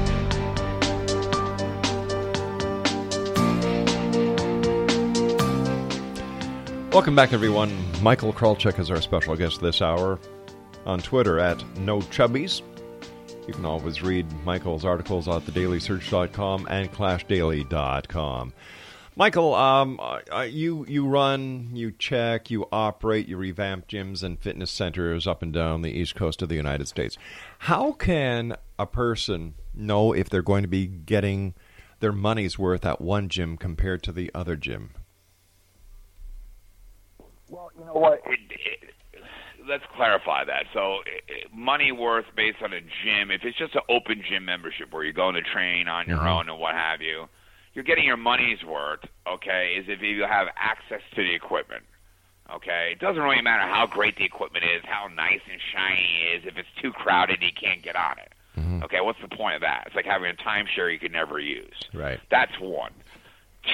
[SPEAKER 4] Welcome back, everyone. Michael Karolchyk is our special guest this hour on Twitter at No Chubbies. You can always read Michael's articles at thedailysurge.com and clashdaily.com. Michael, um, uh, you you run, you check, you operate, you revamp gyms and fitness centers up and down the east coast of the United States. How can a person know if they're going to be getting their money's worth at one gym compared to the other gym?
[SPEAKER 5] Well, you know what? It, it, let's clarify that. So, it, money worth based on a gym, if it's just an open gym membership where you're going to train on your
[SPEAKER 4] Mhm.
[SPEAKER 5] own and what have you, you're getting your money's worth, okay, is if you have access to the equipment. Okay? It doesn't really matter how great the equipment is, how nice and shiny it is, if it's too crowded you can't get on it. Okay, what's the point of that? It's like having a timeshare you could never use.
[SPEAKER 4] Right.
[SPEAKER 5] That's one.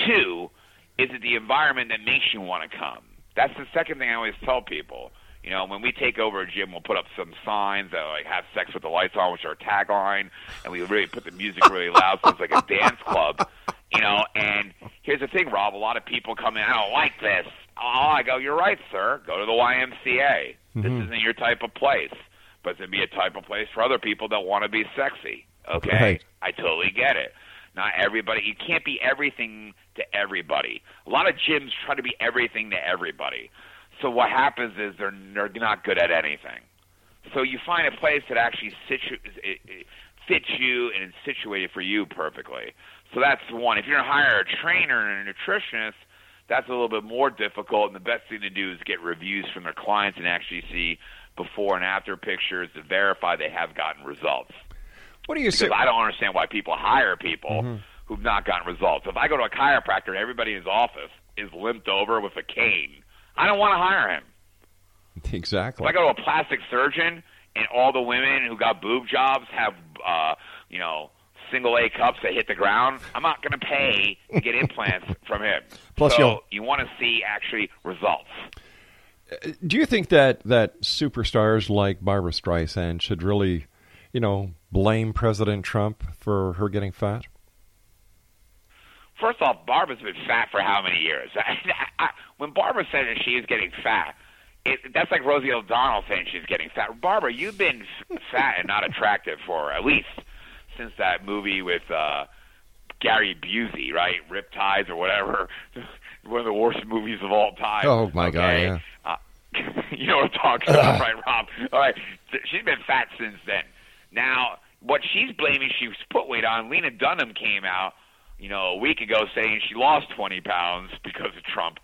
[SPEAKER 5] Two, is it the environment that makes you want to come? That's the second thing I always tell people. You know, when we take over a gym, we'll put up some signs that like have sex with the lights on, which are our tagline, and we really put the music really loud, so it's like a dance club. You know, and here's the thing, Rob. A lot of people come in. I don't like this. Oh, I go. You're right, sir. Go to the YMCA. This
[SPEAKER 4] Mhm.
[SPEAKER 5] isn't your type of place, but it's gonna be a type of place for other people that want to be sexy. Okay,
[SPEAKER 4] Right.
[SPEAKER 5] I totally get it. Not everybody. You can't be everything to everybody. A lot of gyms try to be everything to everybody. So what happens is they're they're not good at anything. So you find a place that actually situ- it, it fits you and is situated for you perfectly. So that's one. If you're going to hire a trainer and a nutritionist, that's a little bit more difficult. And the best thing to do is get reviews from their clients and actually see before and after pictures to verify they have gotten results.
[SPEAKER 4] What do you
[SPEAKER 5] because I don't understand why people hire people
[SPEAKER 4] Mhm.
[SPEAKER 5] who've not gotten results. If I go to a chiropractor and everybody in his office is limped over with a cane, I don't want to hire him.
[SPEAKER 4] Exactly.
[SPEAKER 5] If I go to a plastic surgeon and all the women who got boob jobs have, uh, you know, single A cups that hit the ground, I'm not going to pay to get implants from him.
[SPEAKER 4] Plus
[SPEAKER 5] so you want to see actually results.
[SPEAKER 4] Do you think that that superstars like Barbra Streisand should really, you know, blame President Trump for her getting fat?
[SPEAKER 5] First off, Barbara's been fat for how many years? I, I, when Barbara said that she is getting fat, it, that's like Rosie O'Donnell saying she's getting fat. Barbara, you've been fat and not attractive for at least since that movie with uh, Gary Busey, right? Riptides or whatever. One of the worst movies of all time.
[SPEAKER 4] Oh, my God, yeah.
[SPEAKER 5] Uh, you know what I'm talking about, right, Rob? All right. She's been fat since then. Now, what she's blaming, she's put weight on. Lena Dunham came out, you know, a week ago saying she lost 20 pounds because of Trump.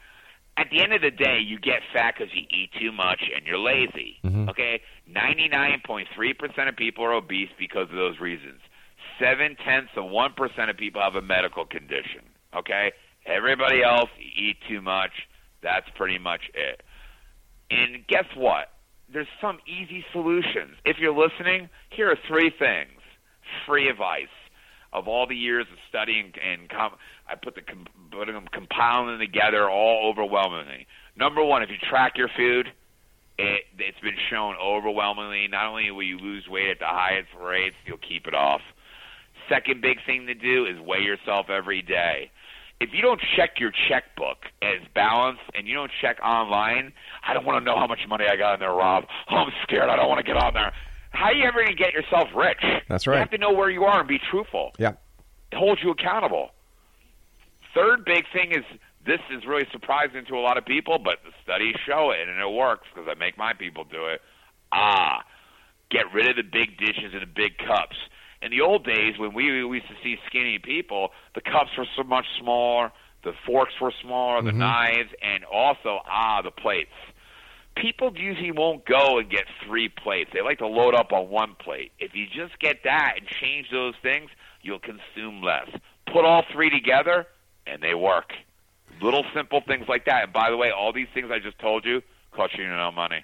[SPEAKER 5] At the end of the day, you get fat because you eat too much and you're lazy.
[SPEAKER 4] Mhm.
[SPEAKER 5] Okay? 99.3% of people are obese because of those reasons. Seven tenths of 1% of people have a medical condition. Okay? Everybody else, you eat too much. That's pretty much it. And guess what? There's some easy solutions. If you're listening, here are three things free advice of all the years of studying and com- I put the com- putting them compiling together all overwhelmingly. Number one, if you track your food, it, it's been shown overwhelmingly. Not only will you lose weight at the highest rates, you'll keep it off. Second big thing to do is weigh yourself every day. If you don't check your checkbook as balanced and you don't check online, I don't want to know how much money I got in there, Rob. Oh, I'm scared. I don't want to get on there. How are you ever going to get yourself rich?
[SPEAKER 4] That's right.
[SPEAKER 5] You have to know where you are and be truthful.
[SPEAKER 4] Yeah.
[SPEAKER 5] holds you accountable. Third big thing is this is really surprising to a lot of people, but the studies show it and it works because I make my people do it. Ah, get rid of the big dishes and the big cups. In the old days, when we, we used to see skinny people, the cups were so much smaller, the forks were smaller, the
[SPEAKER 4] Mhm.
[SPEAKER 5] knives, and also ah the plates. People usually won't go and get three plates. They like to load up on one plate. If you just get that and change those things, you'll consume less. Put all three together, and they work. Little simple things like that. And by the way, all these things I just told you cost you no money.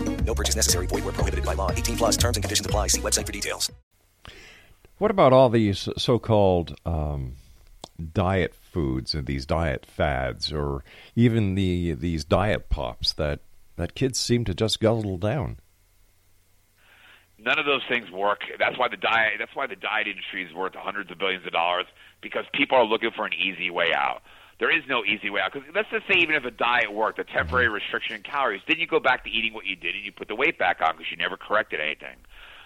[SPEAKER 8] No purchase necessary. Void where prohibited by law. 18 plus terms and conditions apply. See website for details.
[SPEAKER 4] What about all these so-called um, diet foods and these diet fads, or even the these diet pops that that kids seem to just guzzle down?
[SPEAKER 5] None of those things work. That's why the diet. That's why the diet industry is worth hundreds of billions of dollars because people are looking for an easy way out. There is no easy way out. Because let's just say even if a diet worked, a temporary mm-hmm. restriction in calories, then you go back to eating what you did and you put the weight back on because you never corrected anything.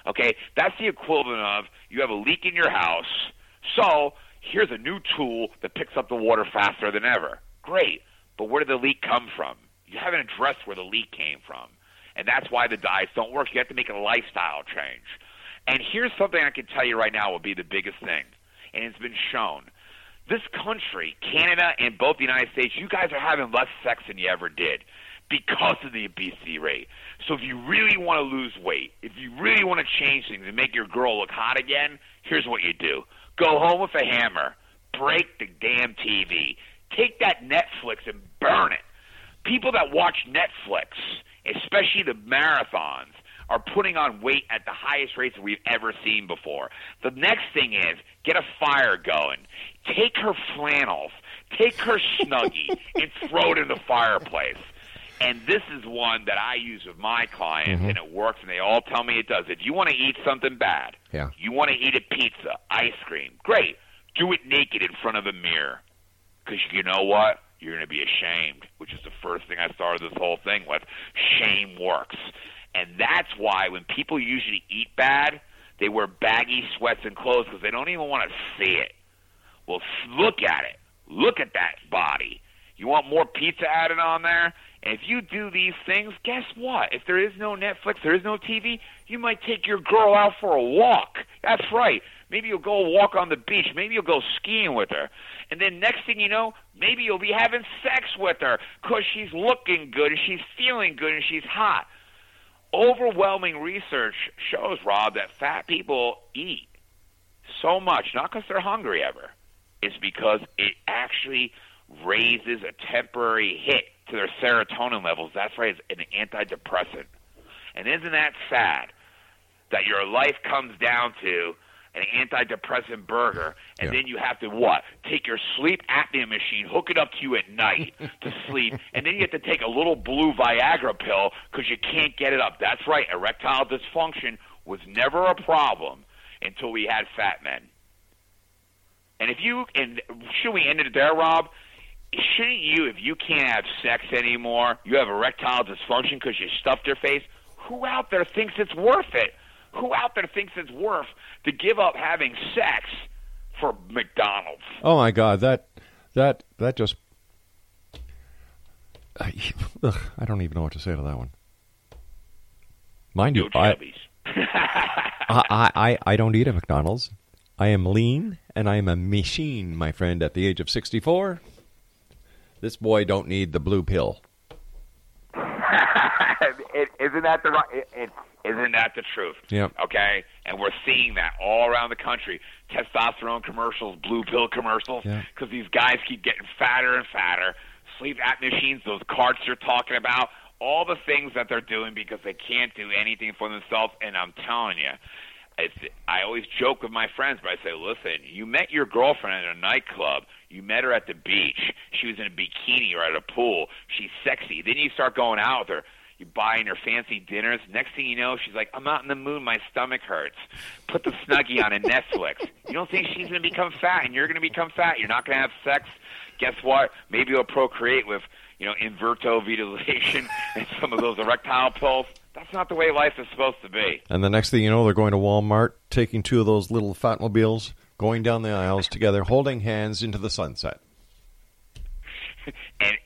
[SPEAKER 5] Okay, that's the equivalent of you have a leak in your house. So here's a new tool that picks up the water faster than ever. Great, but where did the leak come from? You haven't addressed where the leak came from. And that's why the diets don't work. You have to make a lifestyle change. And here's something I can tell you right now will be the biggest thing, and it's been shown. This country, Canada and both the United States, you guys are having less sex than you ever did because of the obesity rate. So if you really want to lose weight, if you really want to change things and make your girl look hot again, here's what you do. Go home with a hammer, break the damn TV, take that Netflix and burn it. People that watch Netflix, especially the marathons, are putting on weight at the highest rates we've ever seen before. The next thing is get a fire going. Take her flannels, take her snuggie, and throw it in the fireplace. And this is one that I use with my clients,
[SPEAKER 4] Mhm.
[SPEAKER 5] and it works, and they all tell me it does. If you want to eat something bad,
[SPEAKER 4] Yeah.
[SPEAKER 5] you want to eat a pizza, ice cream, great. Do it naked in front of a mirror. Because you know what? You're going to be ashamed, which is the first thing I started this whole thing with. Shame works. And that's why when people usually eat bad, they wear baggy sweats and clothes because they don't even want to see it. Well, look at it. Look at that body. You want more pizza added on there? And if you do these things, guess what? If there is no Netflix, there is no TV, you might take your girl out for a walk. That's right. Maybe you'll go walk on the beach. Maybe you'll go skiing with her. And then next thing you know, maybe you'll be having sex with her because she's looking good and she's feeling good and she's hot. Overwhelming research shows, Rob, that fat people eat so much, not because they're hungry ever. It's because it actually raises a temporary hit to their serotonin levels. That's right, it's an antidepressant. And isn't that sad that your life comes down to an antidepressant burger, and then you have to what? Take your sleep apnea machine, hook it up to you at night to sleep, and then you have to take a little blue Viagra pill because you can't get it up. That's right, erectile dysfunction was never a problem until we had fat men. And if you and should we end it there, Rob? Shouldn't you, if you can't have sex anymore, you have erectile dysfunction because you stuffed your face? Who out there thinks it's worth it? Who out there thinks it's worth to give up having sex for McDonald's?
[SPEAKER 4] Oh my God, that that that just ugh, I don't even know what to say to that one. Mind you, I. I, I I don't eat at McDonald's. I am lean and I am a machine, my friend. At the age of sixty-four, this boy don't need the blue pill.
[SPEAKER 5] it, isn't that the right? It, it, isn't that the truth?
[SPEAKER 4] Yep.
[SPEAKER 5] Okay, and we're seeing that all around the country. Testosterone commercials, blue pill commercials,
[SPEAKER 4] Yeah.
[SPEAKER 5] because these guys keep getting fatter and fatter. Sleep apnea machines, those carts you're talking about, all the things that they're doing because they can't do anything for themselves. And I'm telling you, it's, I always joke with my friends, but I say, listen, you met your girlfriend at a nightclub. You met her at the beach. She was in a bikini or at a pool. She's sexy. Then you start going out with her. You buying her fancy dinners. Next thing you know, she's like, I'm out in the mood. My stomach hurts. Put the Snuggie on a Netflix. You don't think she's going to become fat, and you're going to become fat. You're not going to have sex. Guess what? Maybe you'll procreate with, you know, inverto vitalization and some of those erectile pills. That's not the way life is supposed to be.
[SPEAKER 4] And the next thing you know, they're going to Walmart, taking two of those little Fatmobiles, going down the aisles together, holding hands into the sunset.
[SPEAKER 5] and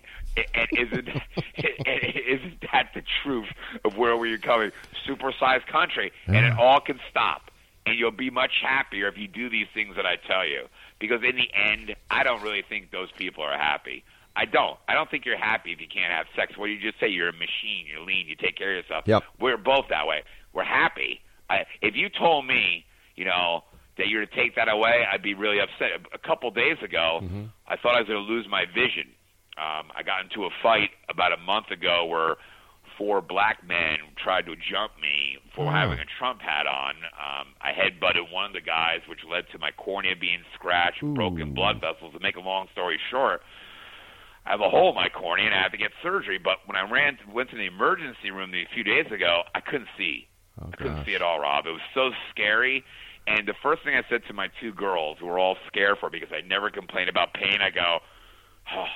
[SPEAKER 5] and isn't isn't that the truth of where we're coming? Supersized country, and it all can stop, and you'll be much happier if you do these things that I tell you. Because in the end, I don't really think those people are happy. I don't. I don't think you're happy if you can't have sex. What do you just say? You're a machine. You're lean. You take care of yourself.
[SPEAKER 4] Yep.
[SPEAKER 5] We're both that way. We're happy. I, if you told me, you know, that you're to take that away, I'd be really upset. A couple days ago, mm-hmm. I thought I was going to lose my vision. Um, I got into a fight about a month ago where four black men tried to jump me for
[SPEAKER 9] Oh.
[SPEAKER 5] having a Trump hat on. Um, I headbutted one of the guys, which led to my cornea being scratched, broken blood vessels. To make a long story short, I have a hole in my cornea and I have to get surgery. But when I ran went to the emergency room a few days ago, I couldn't see. I couldn't see at all, Rob. It was so scary. And the first thing I said to my two girls, who were all scared for because I never complain about pain, I go, "Oh,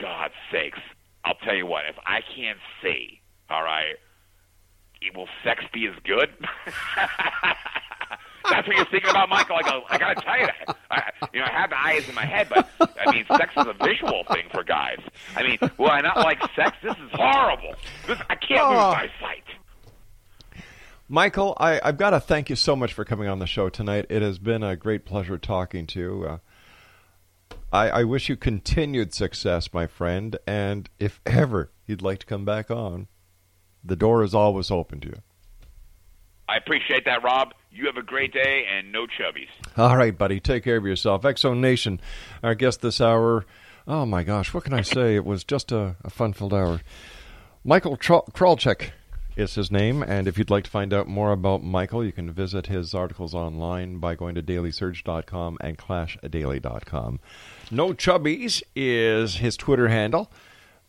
[SPEAKER 5] God's sakes! I'll tell you what. If I can't see, all right, will sex be as good?" That's what you're thinking about, Michael. I go, I gotta tell you that. I, you know, I have the eyes in my head, but I mean, sex is a visual thing for guys. I mean, will I not like sex? This is horrible. This, I can't
[SPEAKER 4] Oh.
[SPEAKER 5] lose my sight.
[SPEAKER 4] Michael, I, I've got to thank you so much for coming on the show tonight. It has been a great pleasure talking to you. Uh, I, I wish you continued success, my friend. And if ever you'd like to come back on, the door is always open to you.
[SPEAKER 5] I appreciate that, Rob. You have a great day and no chubbies.
[SPEAKER 4] All right, buddy. Take care of yourself. X Zone Nation, our guest this hour. Oh, my gosh. What can I say? It was just a, a fun filled hour. Michael Tra- Karolchyk is his name. And if you'd like to find out more about Michael, you can visit his articles online by going to dailysurge.com and clashdaily.com. No Chubbies is his Twitter handle.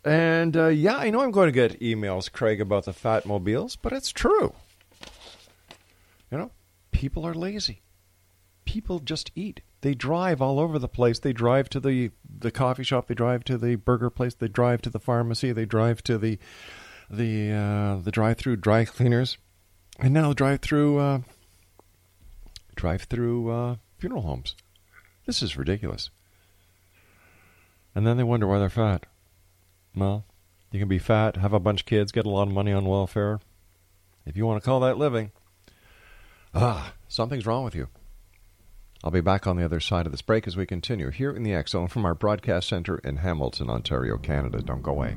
[SPEAKER 4] And uh, yeah, I know I'm going to get emails, Craig, about the fat mobiles, but it's true. You know, people are lazy. People just eat. They drive all over the place. They drive to the the coffee shop. They drive to the burger place. They drive to the pharmacy. They drive to the the uh, the drive-through dry cleaners, and now drive through uh, drive through uh, funeral homes. This is ridiculous. And then they wonder why they're fat. Well, you can be fat, have a bunch of kids, get a lot of money on welfare. If you want to call that living, ah, something's wrong with you. I'll be back on the other side of this break as we continue here in the X Zone from our broadcast center in Hamilton, Ontario, Canada. Don't go away.